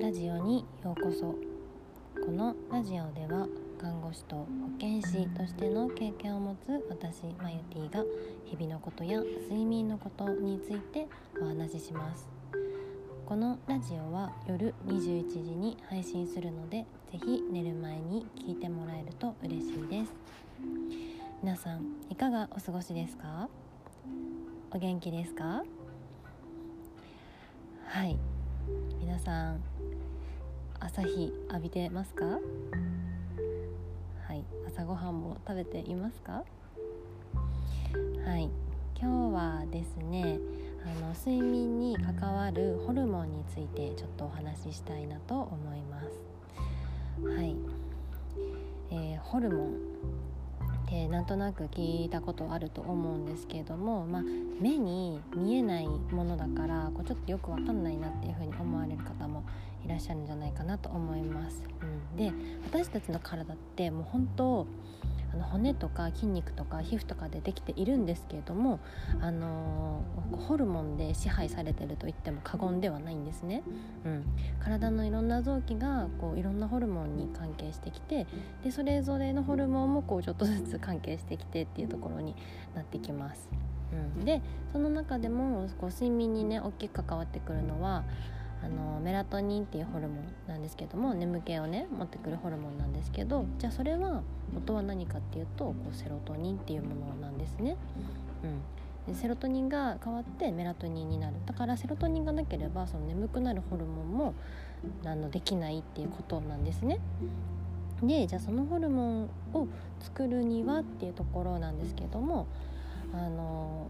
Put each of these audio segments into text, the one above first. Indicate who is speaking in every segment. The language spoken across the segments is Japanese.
Speaker 1: ラジオにようこそ。このラジオでは看護師と保健師としての経験を持つ私マユティが日々のことや睡眠のことについてお話しします。このラジオは夜21時に配信するのでぜひ寝る前に聞いてもらえると嬉しいです。皆さんいかがお過ごしですか？お元気ですか？はい。皆さん朝日浴びてますか？はい朝ごはんも食べていますか？はい今日はですねあの睡眠に関わるホルモンについてちょっとお話ししたいなと思います。はい、えー、ホルモン。ってなんとなく聞いたことあると思うんですけれども、まあ、目に見えないものだからこうちょっとよく分かんないなっていうふうに思われる方もいらっしゃるんじゃないかなと思います。うん、で私たちの体ってもう本当あの骨とか筋肉とか皮膚とかでできているんですけれども、あの、ホルモンで支配されてると言っても過言ではないんですね、うん、体のいろんな臓器がこういろんなホルモンに関係してきてでそれぞれのホルモンもこうちょっとずつ関係してきてっていうところになってきます。うん、でその中でもこう睡眠にね大きく関わってくるのはあのメラトニンっていうホルモンなんですけども眠気をね持ってくるホルモンなんですけどじゃあそれは元は何かっていうとこうセロトニンっていうものなんですね。うん、でセロトニンが変わってメラトニンになるだからセロトニンがなければその眠くなるホルモンもあのできないっていうことなんですね。でじゃあそのホルモンを作るにはっていうところなんですけどもあの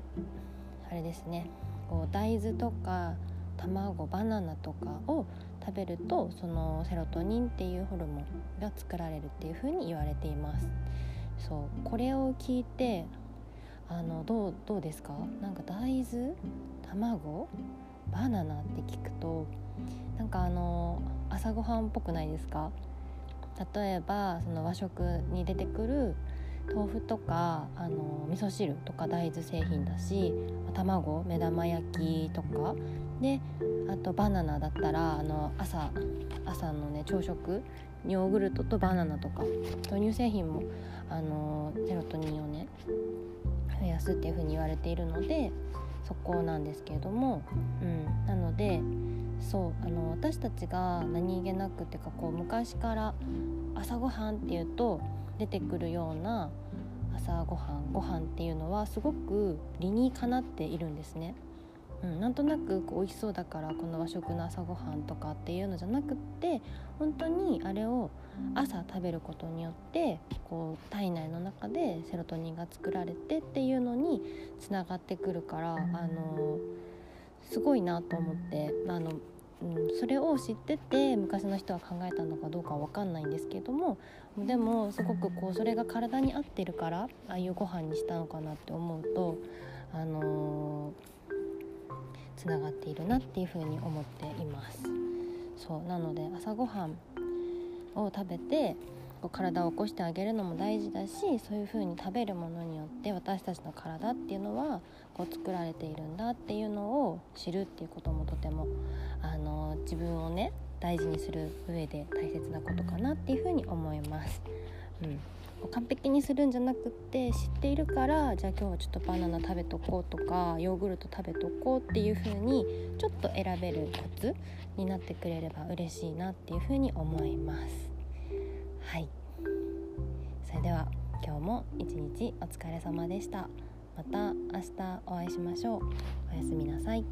Speaker 1: あれですねこう大豆とか卵バナナとかを食べるとそのセロトニンっていうホルモンが作られるっていうふうに言われています。そうこれを聞いてあのどうどうですか？なんか大豆卵バナナって聞くとなんかあの朝ごはんっぽくないですか？例えばその和食に出てくる豆腐とかあの味噌汁とか大豆製品だし卵目玉焼きとか。であとバナナだったらあの朝朝のね朝食ヨーグルトとバナナとか。豆乳製品もあのセロトニンをね増やすっていう風に言われているのでそこなんですけれども、うん、なのでそうあの私たちが何気なくっていうかこう昔から朝ごはんっていうと出てくるような朝ごはんご飯っていうのはすごく理にかなっているんですね。うん、なんとなくこう美味しそうだからこの和食の朝ごはんとかっていうのじゃなくって本当にあれを朝食べることによってこう体内の中でセロトニンが作られてっていうのにつながってくるからあのすごいなと思ってあのうん、それを知ってて昔の人は考えたのかどうかは分かんないんですけどもでもすごくこうそれが体に合ってるからああいうご飯にしたのかなって思うとあのつ、ながっているなっていうふうに思っています。そうなので朝ごはんを食べてこう体を起こしてあげるのも大事だしそういう風に食べるものによって私たちの体っていうのはこう作られているんだっていうのを知るっていうこともとてもあの自分をね大事にする上で大切なことかなっていう風に思います。うん完璧にするんじゃなくって知っているからじゃあ今日はちょっとバナナ食べとこうとかヨーグルト食べとこうっていう風にちょっと選べるコツになってくれれば嬉しいなっていう風に思います。はい。それでは今日も一日お疲れ様でした。また明日お会いしましょう。おやすみなさい。